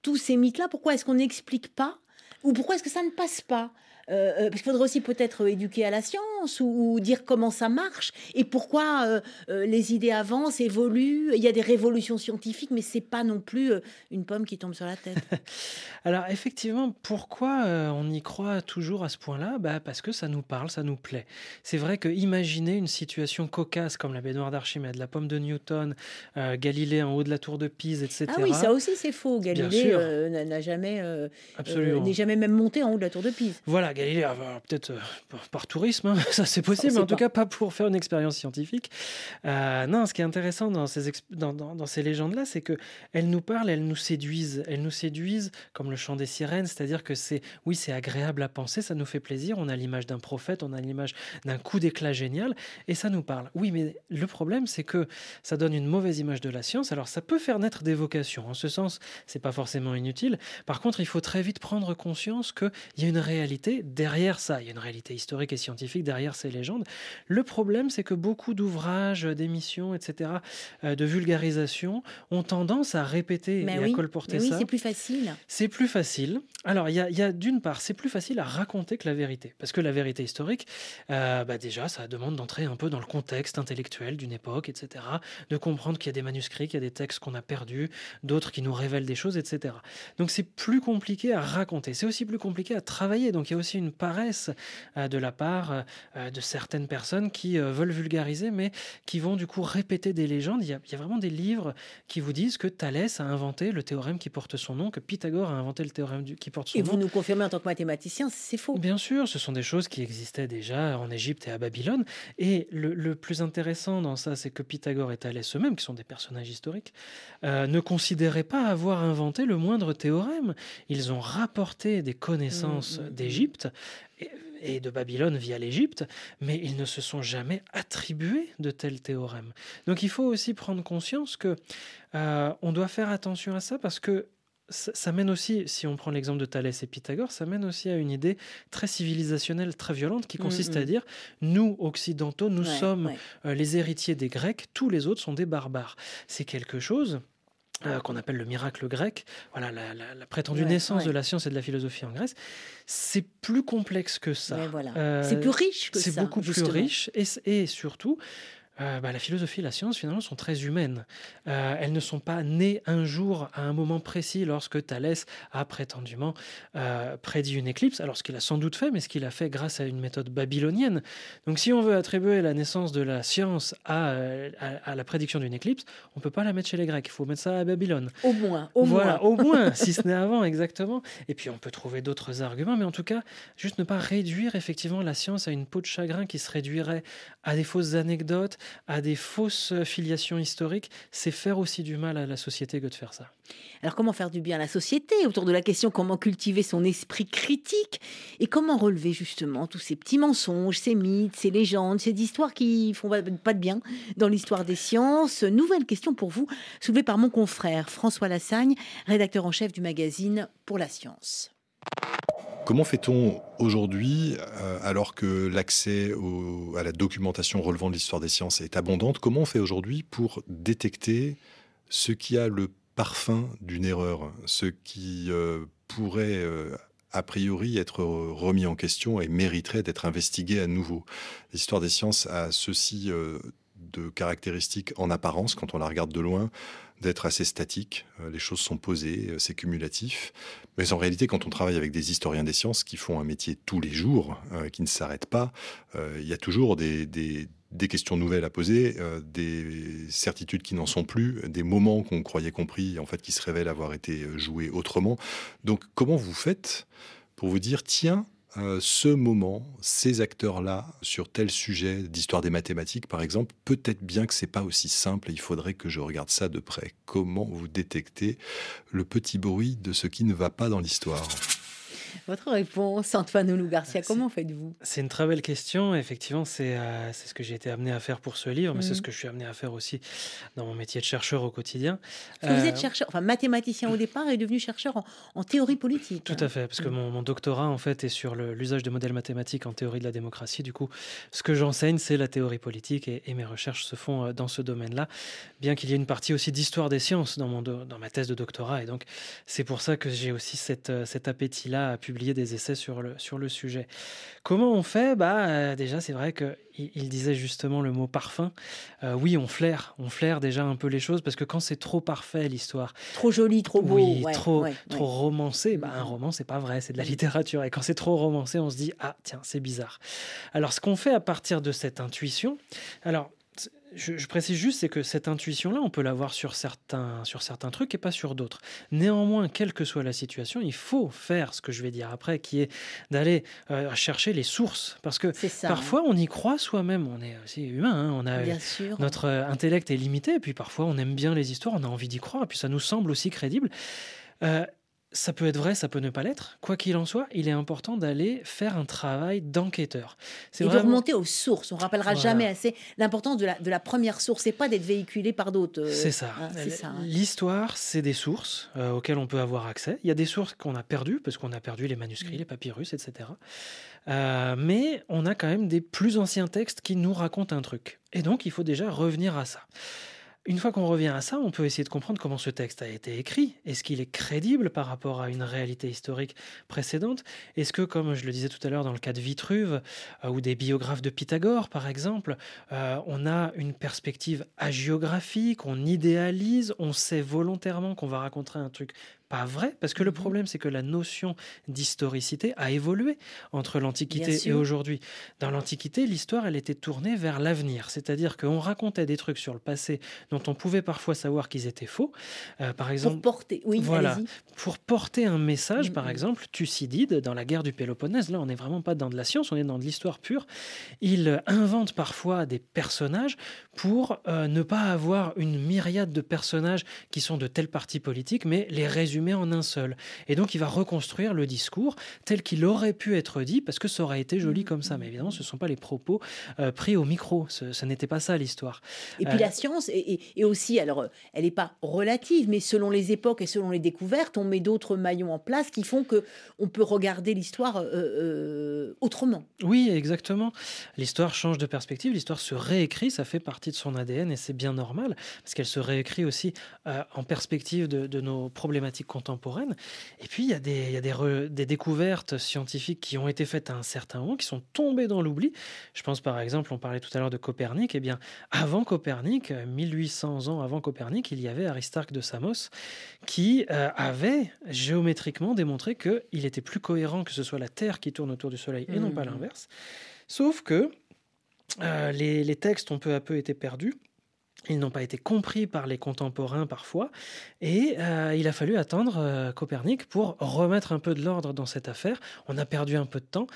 tous ces mythes-là? Pourquoi est-ce qu'on n'explique pas? Ou pourquoi est-ce que ça ne passe pas? Euh, euh, parce qu'il faudrait aussi peut-être éduquer à la science, ou, dire comment ça marche et pourquoi euh, euh, les idées avancent, évoluent. Il y a des révolutions scientifiques, mais c'est pas non plus euh, une pomme qui tombe sur la tête. Alors effectivement, pourquoi on y croit toujours à ce point-là? Bah, Parce que ça nous parle, ça nous plaît. C'est vrai que imaginer une situation cocasse comme la baignoire d'Archimède, la pomme de Newton, Galilée en haut de la tour de Pise, etc. Ah oui, ça aussi c'est faux. Galilée n'a jamais, n'est jamais même monté en haut de la tour de Pise. Voilà, Galilée, peut-être par tourisme, hein, ça c'est possible, mais en tout cas pas pour faire une expérience scientifique. Euh, non, ce qui est intéressant dans ces, dans, dans, ces légendes-là, c'est que elles nous parlent, elles nous séduisent. Elles nous séduisent comme le chant des sirènes, c'est-à-dire que c'est, oui, c'est agréable à penser, ça nous fait plaisir. On a l'image d'un prophète, on a l'image d'un coup d'éclat génial, et ça nous parle. Oui, mais le problème, c'est que ça donne une mauvaise image de la science. Alors ça peut faire naître des vocations. En ce sens, c'est pas forcément inutile. Par contre, il faut très vite prendre conscience qu'il y a une réalité derrière ça. Il y a une réalité historique et scientifique derrière ces légendes. Le problème, c'est que beaucoup d'ouvrages, d'émissions, etc., euh, de vulgarisation ont tendance à répéter et à colporter ça. Oui, c'est plus facile. C'est plus facile. Alors, il y a, d'une part, c'est plus facile à raconter que la vérité. Parce que la vérité historique, euh, bah déjà, ça demande d'entrer un peu dans le contexte intellectuel d'une époque, etc., de comprendre qu'il y a des manuscrits, qu'il y a des textes qu'on a perdus, d'autres qui nous révèlent des choses, etc. Donc, c'est plus compliqué à raconter. C'est aussi plus compliqué à travailler. Donc, il y a aussi une paresse euh, de la part de certaines personnes qui veulent vulgariser, mais qui vont du coup répéter des légendes. Il y, a, vraiment des livres qui vous disent que Thalès a inventé le théorème qui porte son nom, que Pythagore a inventé le théorème qui porte son nom. Et vous nous confirmez en tant que mathématicien, c'est faux. Bien sûr, ce sont des choses qui existaient déjà en Égypte et à Babylone. Et le, plus intéressant dans ça, c'est que Pythagore et Thalès eux-mêmes, qui sont des personnages historiques, euh, ne considéraient pas avoir inventé le moindre théorème. Ils ont rapporté des connaissances mmh, mmh, mmh. d'Égypte et de Babylone via l'Égypte, mais ils ne se sont jamais attribués de tels théorèmes. Donc il faut aussi prendre conscience que euh, on doit faire attention à ça parce que ça, mène aussi, si on prend l'exemple de Thalès et Pythagore, ça mène aussi à une idée très civilisationnelle, très violente, qui consiste à dire nous, occidentaux, nous sommes euh, les héritiers des Grecs, tous les autres sont des barbares. C'est quelque chose euh, qu'on appelle le miracle grec, voilà la, prétendue naissance de la science et de la philosophie en Grèce, c'est plus complexe que ça. Euh, c'est plus riche que ça. C'est beaucoup plus riche et, et surtout, euh, bah, la philosophie et la science, finalement, sont très humaines. Euh, elles ne sont pas nées un jour, à un moment précis, lorsque Thalès a prétendument euh, prédit une éclipse. Alors, ce qu'il a sans doute fait, mais ce qu'il a fait grâce à une méthode babylonienne. Donc, si on veut attribuer la naissance de la science à, à, la prédiction d'une éclipse, on ne peut pas la mettre chez les Grecs. Il faut mettre ça à Babylone. Au moins, au voilà, moins. au moins, si ce n'est avant, exactement. Et puis, on peut trouver d'autres arguments, mais en tout cas, juste ne pas réduire effectivement la science à une peau de chagrin qui se réduirait à des fausses anecdotes, à des fausses filiations historiques, c'est faire aussi du mal à la société que de faire ça. Alors comment faire du bien à la société autour de la question comment cultiver son esprit critique et comment relever justement tous ces petits mensonges, ces mythes, ces légendes, ces histoires qui font pas de bien dans l'histoire des sciences? Nouvelle question pour vous, soulevée par mon confrère François Lassagne, rédacteur en chef du magazine Pour la science. Comment fait-on aujourd'hui, euh, alors que l'accès à la documentation relevant de l'histoire des sciences est abondante, comment on fait aujourd'hui pour détecter ce qui a le parfum d'une erreur, ce qui euh, pourrait euh, a priori être remis en question et mériterait d'être investigué à nouveau? L'histoire des sciences a ceci de caractéristiques en apparence quand on la regarde de loin d'être assez statique. Euh, les choses sont posées, euh, c'est cumulatif. Mais en réalité, quand on travaille avec des historiens des sciences qui font un métier tous les jours, euh, qui ne s'arrêtent pas, il y a toujours des, des, questions nouvelles à poser, des certitudes qui n'en sont plus, des moments qu'on croyait compris, en fait, qui se révèlent avoir été joués autrement. Donc, comment vous faites pour vous dire, tiens, euh, ce moment, ces acteurs-là, sur tel sujet d'histoire des mathématiques, par exemple, peut-être bien que c'est pas aussi simple et il faudrait que je regarde ça de près. Comment vous détectez le petit bruit de ce qui ne va pas dans l'histoire? Votre réponse, Antoine Oulou Garcia, comment faites-vous? C'est une très belle question. Effectivement, c'est euh, ce que j'ai été amené à faire pour ce livre, mais c'est ce mhm. que je suis amené à faire aussi dans mon métier de chercheur au quotidien. Parce que vous êtes euh, chercheur, enfin mathématicien au départ et devenu chercheur en, théorie politique. Tout à fait, parce que mhm. mon, doctorat en fait est sur l'usage de modèles mathématiques en théorie de la démocratie. Du coup, ce que j'enseigne, c'est la théorie politique et, mes recherches se font euh, dans ce domaine-là, bien qu'il y ait une partie aussi d'histoire des sciences dans, mon dans ma thèse de doctorat. Et donc, c'est pour ça que j'ai aussi cette, cet appétit-là publié des essais sur le, sur le sujet. Comment on fait? Bah, Déjà, c'est vrai qu'il il disait justement le mot parfum. oui, on flaire, on flaire déjà un peu les choses parce que quand c'est trop parfait l'histoire, trop joli, trop beau, oui, trop, trop romancé, bah, un roman c'est pas vrai, c'est de la littérature. Et quand c'est trop romancé, on se dit ah tiens c'est bizarre. Alors ce qu'on fait à partir de cette intuition, alors je, précise juste, c'est que cette intuition-là, on peut l'avoir sur certains, sur certains trucs et pas sur d'autres. Néanmoins, quelle que soit la situation, il faut faire ce que je vais dire après, qui est d'aller euh, chercher les sources. Parce que parfois, on y croit soi-même. On est aussi humain. Hein. on a, Notre euh, intellect est limité. Et puis parfois, on aime bien les histoires, on a envie d'y croire. Et puis ça nous semble aussi crédible. Euh, ça peut être vrai, ça peut ne pas l'être. Quoi qu'il en soit, il est important d'aller faire un travail d'enquêteur. Et de remonter aux sources. On rappellera jamais assez l'importance de la, de la première source et pas d'être véhiculé par d'autres. Euh, c'est ça. Hein, hein. L'histoire, c'est des sources euh, auxquelles on peut avoir accès. Il y a des sources qu'on a perdues, parce qu'on a perdu les manuscrits, mm. les papyrus, etc. Euh, mais on a quand même des plus anciens textes qui nous racontent un truc. Et donc, il faut déjà revenir à ça. Une fois qu'on revient à ça, on peut essayer de comprendre comment ce texte a été écrit. Est-ce qu'il est crédible par rapport à une réalité historique précédente? Est-ce que, comme je le disais tout à l'heure dans le cas de Vitruve euh, ou des biographes de Pythagore, par exemple, euh, on a une perspective hagiographique, on idéalise, on sait volontairement qu'on va raconter un truc pas vrai, parce que le mhm. problème, c'est que la notion d'historicité a évolué entre l'Antiquité et aujourd'hui. Dans l'Antiquité, l'histoire, elle était tournée vers l'avenir, c'est-à-dire qu'on racontait des trucs sur le passé dont on pouvait parfois savoir qu'ils étaient faux. Euh, par exemple, pour porter, oui, voilà, pour porter un message, par exemple, Thucydide, dans la guerre du Péloponnèse, là, on n'est vraiment pas dans de la science, on est dans de l'histoire pure. Il invente parfois des personnages pour euh, ne pas avoir une myriade de personnages qui sont de telle parti politique, mais les résumer en un seul. Et donc, il va reconstruire le discours tel qu'il aurait pu être dit, parce que ça aurait été joli comme ça. Mais évidemment, ce ne sont pas les propos euh, pris au micro. Ce, n'était pas ça l'histoire. Et puis, la euh, science est, aussi, alors, elle n'est pas relative, mais selon les époques et selon les découvertes, on met d'autres maillons en place qui font que on peut regarder l'histoire euh, autrement. Oui, exactement. L'histoire change de perspective, l'histoire se réécrit, ça fait partie de son ADN et c'est bien normal, parce qu'elle se réécrit aussi en perspective de nos problématiques contemporaine. Et puis, il y a, des, il y a des, des, découvertes scientifiques qui ont été faites à un certain moment, qui sont tombées dans l'oubli. Je pense par exemple, on parlait tout à l'heure de Copernic. Eh bien, avant Copernic, 1800 ans avant Copernic, il y avait Aristarque de Samos qui euh, avait géométriquement démontré qu'il était plus cohérent que ce soit la Terre qui tourne autour du Soleil et non pas mmh. l'inverse. Sauf que euh, les, les, textes ont peu à peu été perdus. Ils n'ont pas été compris par les contemporains parfois, et euh, il a fallu attendre euh, Copernic pour remettre un peu de l'ordre dans cette affaire. On a perdu un peu de temps,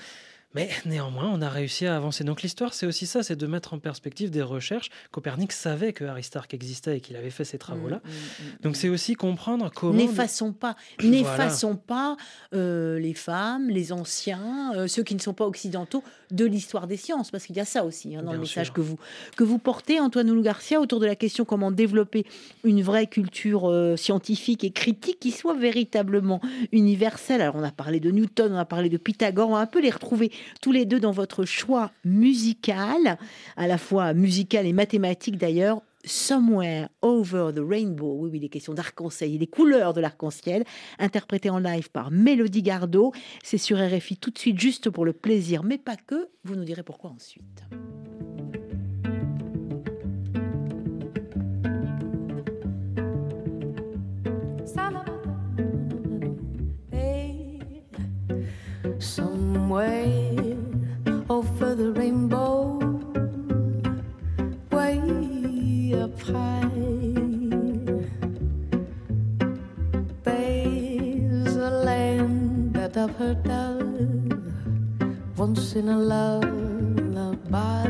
mais néanmoins, on a réussi à avancer. Donc l'histoire, c'est aussi ça, c'est de mettre en perspective des recherches. Copernic savait que Aristarque existait et qu'il avait fait ces travaux-là. Mmh, mmh, mmh, Donc c'est aussi comprendre comment... N'effaçons pas, n'effaçons pas euh, les femmes, les anciens, euh, ceux qui ne sont pas occidentaux de l'histoire des sciences, parce qu'il y a ça aussi hein, dans le message que vous, que vous portez, Antoine Oulou Garcia, autour de la question comment développer une vraie culture euh, scientifique et critique qui soit véritablement universelle. Alors on a parlé de Newton, on a parlé de Pythagore, on va un peu les retrouver tous les deux dans votre choix musical, à la fois musical et mathématique d'ailleurs. Somewhere Over the Rainbow. Oui, oui, les questions d'arc-en-ciel et les couleurs de l'arc-en-ciel, interprété en live par Mélodie Gardot. C'est sur RFI tout de suite, juste pour le plaisir, mais pas que. Vous nous direz pourquoi ensuite. Way over the rainbow, way up high. There's a land that I've heard of once in a lullaby.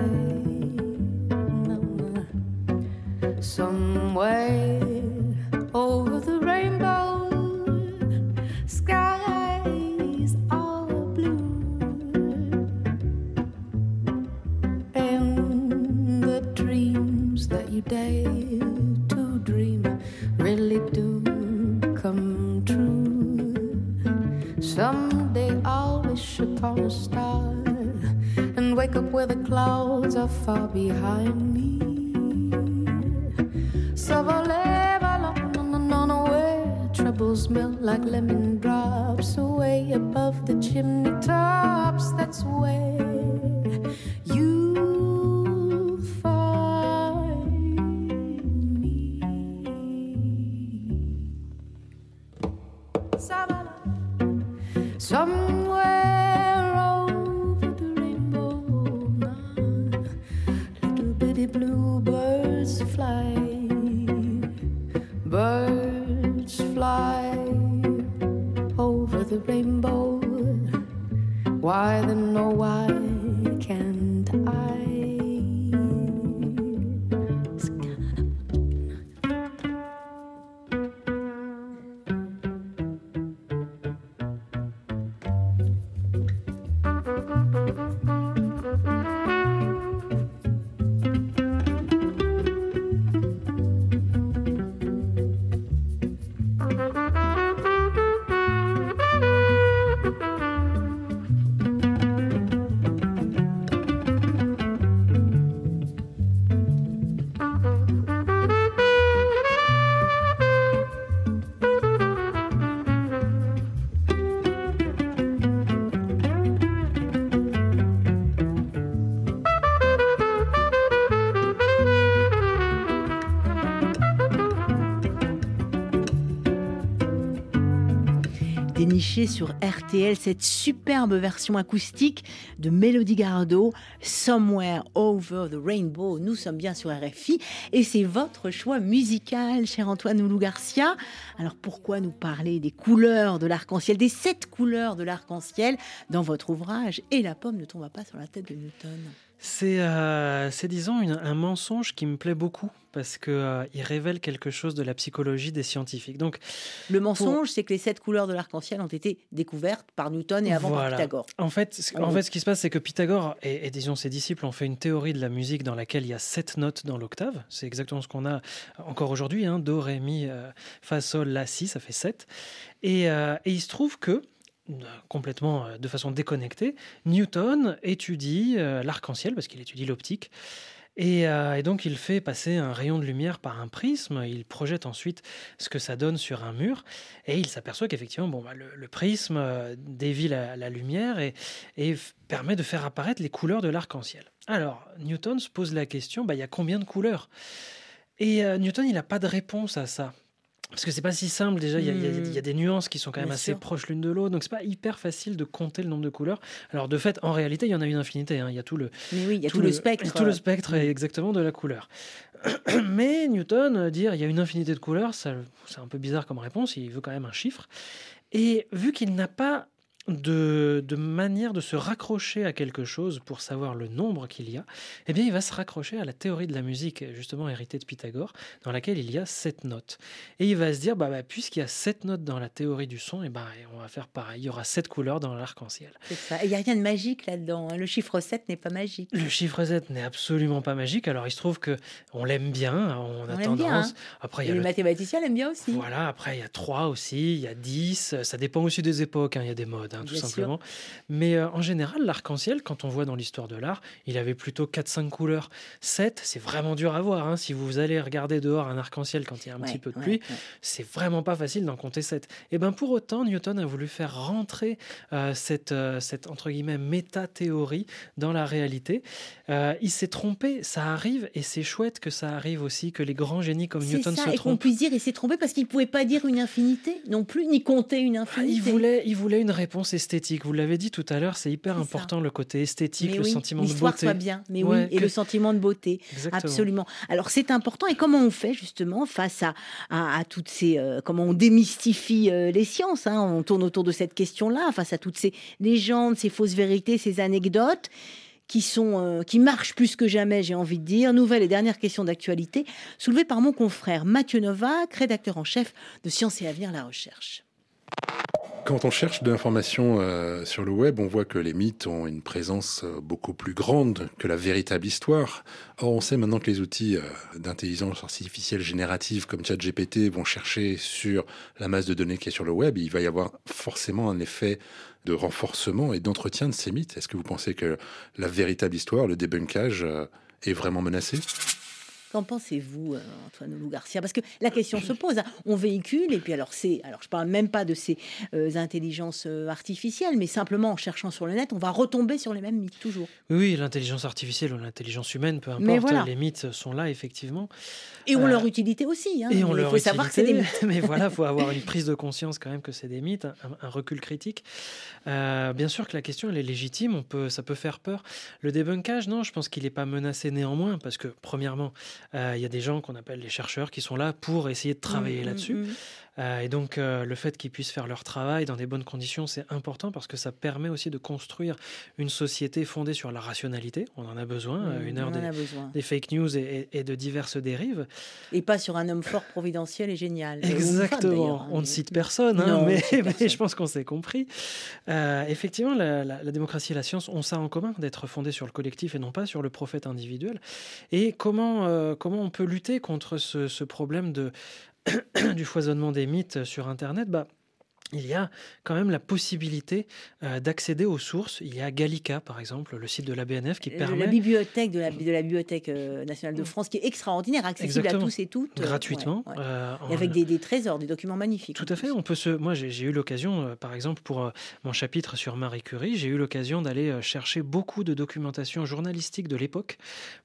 Somewhere Why then, oh, why can't sur RTL cette superbe version acoustique de Mélodie Gardot, Somewhere Over the Rainbow. Nous sommes bien sur RFI et c'est votre choix musical, cher Antoine Oulou Garcia. Alors pourquoi nous parler des couleurs de l'arc-en-ciel, des sept couleurs de l'arc-en-ciel dans votre ouvrage Et la pomme ne tomba pas sur la tête de Newton c'est, euh, c'est disons, une- un mensonge qui me plaît beaucoup parce que euh, il révèle quelque chose de la psychologie des scientifiques. Donc, Le mensonge, c'est que les sept couleurs de l'arc-en-ciel ont été découvertes par Newton et avant par. Pythagore. En fait, ce, En fait, ce qui se passe, c'est que Pythagore et, et disons ses disciples ont fait une théorie de la musique dans laquelle il y a sept notes dans l'octave. C'est exactement ce qu'on a encore aujourd'hui. Hein, Do, Ré, Mi, euh, Fa, Sol, La, Si, ça fait sept. Et, et il se trouve que complètement euh, de façon déconnectée, Newton étudie euh, l'arc-en-ciel parce qu'il étudie l'optique. Et, euh, et donc il fait passer un rayon de lumière par un prisme, il projette ensuite ce que ça donne sur un mur, et il s'aperçoit qu'effectivement bon, bah, le, prisme dévie la, lumière et, permet de faire apparaître les couleurs de l'arc-en-ciel. Alors Newton se pose la question, bah, il y a combien de couleurs? Et Newton, il n'a pas de réponse à ça. Parce que c'est pas si simple déjà, il y, a- y y a des nuances qui sont quand même Bien assez sûr. proches l'une de l'autre, donc c'est pas hyper facile de compter le nombre de couleurs. Alors de fait, en réalité, il y en a une infinité, hein. il y a tout le, Mais oui, il y a tout, le spectre. tout le spectre est exactement de la couleur. Mais Newton, euh, dire il y a une infinité de couleurs, c'est un peu bizarre comme réponse, il veut quand même un chiffre. Et vu qu'il n'a pas de, de manière de se raccrocher à quelque chose pour savoir le nombre qu'il y a, eh bien il va se raccrocher à la théorie de la musique, justement héritée de Pythagore, dans laquelle il y a sept notes. Et il va se dire, bah, bah, puisqu'il y a sept notes dans la théorie du son, et ben on va faire pareil, il y aura sept couleurs dans l'arc-en-ciel. il n'y a rien de magique là-dedans. hein. Le chiffre 7 n'est pas magique. Le chiffre Z n'est absolument pas magique. Alors il se trouve que on l'aime bien, on a On tendance. bien, hein. Après il y a les le- mathématiciens l'aiment bien aussi. voilà, après il y a 3 aussi, il y a 10, ça dépend aussi des époques, hein, il y a des modes, hein, tout Bien sûr. simplement. Mais euh, en général, l'arc-en-ciel, quand on voit dans l'histoire de l'art, il avait plutôt 4-5 couleurs. 7, c'est vraiment dur à voir. hein. Si vous allez regarder dehors un arc-en-ciel quand il y a un Ouais, petit peu de ouais, pluie, ouais. c'est vraiment pas facile d'en compter 7. Et bien pour autant, Newton a voulu faire rentrer euh, cette, euh, cette, entre guillemets, méta-théorie dans la réalité. Il s'est trompé, ça arrive, et c'est chouette que ça arrive aussi, que les grands génies comme Newton ça, se et qu'on trompent. puisse dire, il s'est trompé parce qu'il ne pouvait pas dire une infinité non plus, ni compter une Ah, infinité. Il voulait, il voulait une réponse esthétique. Vous l'avez dit tout à l'heure, c'est hyper ça. important le côté esthétique, Mais le oui, sentiment de beauté. soit bien, mais Ouais, oui, et que- le sentiment de beauté. Exactement. Absolument. Alors c'est important. Et comment on fait justement face à, à, à toutes ces euh, comment on démystifie euh, les sciences hein? On tourne autour de cette question-là, face à toutes ces légendes, ces fausses vérités, ces anecdotes qui sont euh, qui marchent plus que jamais, j'ai envie de dire. Nouvelle et dernière question d'actualité soulevée par mon confrère Mathieu Novak, rédacteur en chef de Sciences et Avenir la Recherche. Quand on cherche de l'information euh, sur le web, on voit que les mythes ont une présence euh, beaucoup plus grande que la véritable histoire. Or, on sait maintenant que les outils euh, d'intelligence artificielle générative comme ChatGPT vont chercher sur la masse de données qui est sur le web. Il va y avoir forcément un effet de renforcement et d'entretien de ces mythes. Est-ce que vous pensez que la véritable histoire, le débunkage, est vraiment menacé? Qu'en pensez-vous, euh, Antoine Lou Garcia? Parce que la question se pose. hein. On véhicule, et puis alors c'est, alors je parle même pas de ces euh, intelligences euh, artificielles, mais simplement en cherchant sur le net, on va retomber sur les mêmes mythes toujours. Oui, oui, l'intelligence artificielle ou l'intelligence humaine, peu Mais importe, voilà. les mythes sont là, effectivement. Et ont Euh, leur utilité aussi. hein. Et on Mais leur faut savoir que c'est des mythes. Mais voilà, il faut avoir une prise de conscience quand même que c'est des mythes, un, un recul critique. Euh, bien sûr que la question, elle est légitime, on peut, ça peut faire peur. Le débunkage, non, je pense qu'il n'est pas menacé néanmoins, parce que, premièrement, il y a des gens qu'on appelle les chercheurs qui sont là pour essayer de travailler Mm, là-dessus. Euh, et donc, euh, le fait qu'ils puissent faire leur travail dans des bonnes conditions, c'est important parce que ça permet aussi de construire une société fondée sur la rationalité. On en a besoin, euh, Mm, une on heure en des, a besoin. des fake news et, et- et de diverses dérives. Et pas sur un homme fort, providentiel et génial. Euh, femme, Exactement. hein. On ne cite personne, hein, Non, mais, je pense qu'on s'est compris. Euh, effectivement, la, la- la démocratie et la science ont ça en commun, d'être fondées sur le collectif et non pas sur le prophète individuel. Et comment, euh, comment on peut lutter contre ce, ce problème de, du foisonnement des mythes sur Internet bah, il y a quand même la possibilité euh, d'accéder aux sources. Il y a Gallica, par exemple, le site de la BNF qui permet La bibliothèque de la, de la Bibliothèque euh, nationale de France, qui est extraordinaire, accessible Exactement. à tous et toutes. gratuitement. ouais, ouais. euh, Et en- avec des, des trésors, des documents magnifiques. Tout à fait. On peut se. Moi, j'ai eu l'occasion, euh, par exemple, pour mon chapitre sur Marie Curie, j'ai eu l'occasion d'aller chercher beaucoup de documentation journalistique de l'époque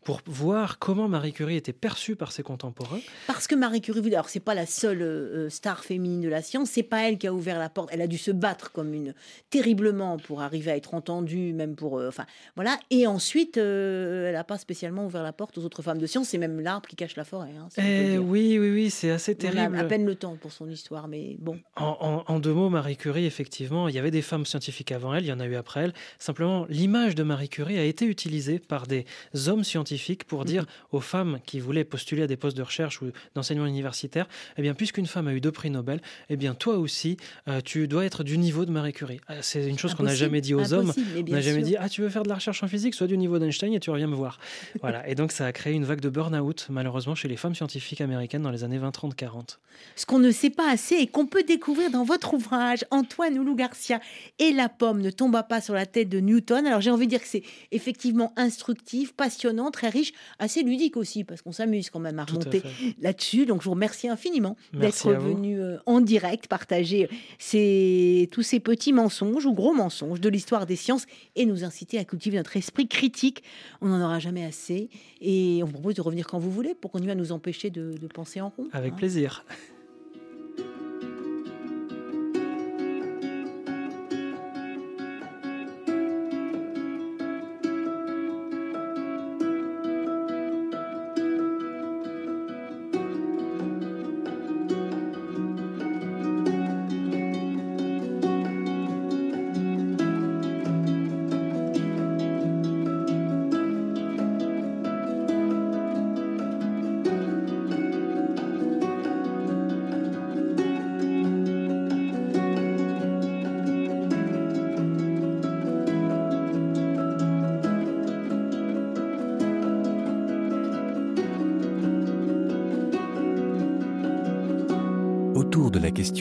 pour voir comment Marie Curie était perçue par ses contemporains. Parce que Marie Curie, alors c'est pas la seule star féminine de la science, c'est pas elle qui a ouvert la porte. Elle a dû se battre comme une terriblement pour arriver à être entendue, même pour, euh, enfin voilà. Et ensuite, euh, elle a pas spécialement ouvert la porte aux autres femmes de science. C'est même l'arbre qui cache la forêt. hein, si Eh oui, oui, oui, c'est assez On a terrible. à peine le temps pour son histoire, mais bon. En, en- en deux mots, Marie Curie, effectivement, il y avait des femmes scientifiques avant elle, il y en a eu après elle. Simplement, l'image de Marie Curie a été utilisée par des hommes scientifiques pour dire aux femmes qui voulaient postuler à des postes de recherche ou d'enseignement universitaire, eh bien, puisqu'une femme a eu deux prix Nobel, eh bien, toi aussi, euh, tu dois être du niveau de Marie Curie. Euh, C'est une chose qu'on n'a jamais dit aux hommes. On n'a jamais sûr. dit, ah, tu veux faire de la recherche en physique, sois du niveau d'Einstein et tu reviens me voir. voilà. Et donc, ça a créé une vague de burn-out, malheureusement, chez les femmes scientifiques américaines dans les années 20, 30, 40. Ce qu'on ne sait pas assez et qu'on peut découvrir dans votre ouvrage, Antoine Oulou Garcia et la pomme ne tomba pas sur la tête de Newton. Alors j'ai envie de dire que c'est effectivement instructif, passionnant, très riche, assez ludique aussi, parce qu'on s'amuse quand même à remonter là-dessus. Donc je vous remercie infiniment d'être venu euh, en direct partager ces, tous ces petits mensonges ou gros mensonges de l'histoire des sciences et nous inciter à cultiver notre esprit critique. On n'en aura jamais assez. Et on vous propose de revenir quand vous voulez pour continuer à nous empêcher de, de penser en rond. Avec hein. plaisir.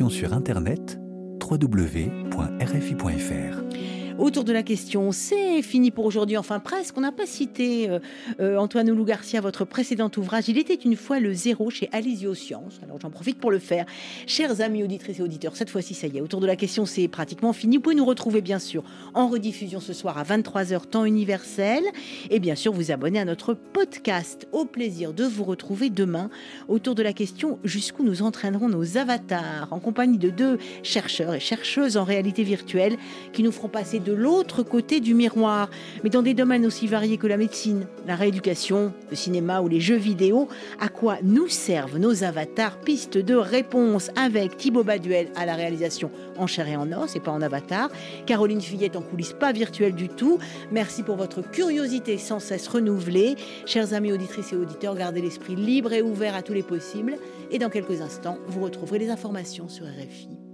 Sur Internet, www.rfi.fr. Autour de la question, c'est fini pour aujourd'hui, enfin presque. On n'a pas cité euh, euh, Antoine Oulou Garcia, votre précédent ouvrage. Il était une fois le zéro chez Alizio Science. Alors j'en profite pour le faire. Chers amis auditrices et auditeurs, cette fois-ci, ça y est. Autour de la question, c'est pratiquement fini. Vous pouvez nous retrouver, bien sûr, en rediffusion ce soir à 23h, temps universel. Et bien sûr, vous abonner à notre podcast. Au plaisir de vous retrouver demain autour de la question jusqu'où nous entraînerons nos avatars, en compagnie de deux chercheurs et chercheuses en réalité virtuelle qui nous feront passer de l'autre côté du miroir, mais dans des domaines aussi variés que la médecine, la rééducation, le cinéma ou les jeux vidéo. À quoi nous servent nos avatars? Piste de réponse avec Thibaut Baduel à la réalisation en chair et en os et pas en avatar. Caroline Fillette en coulisses pas virtuelles du tout. Merci pour votre curiosité sans cesse renouvelée. Chers amis auditrices et auditeurs, gardez l'esprit libre et ouvert à tous les possibles. Et dans quelques instants, vous retrouverez les informations sur RFI.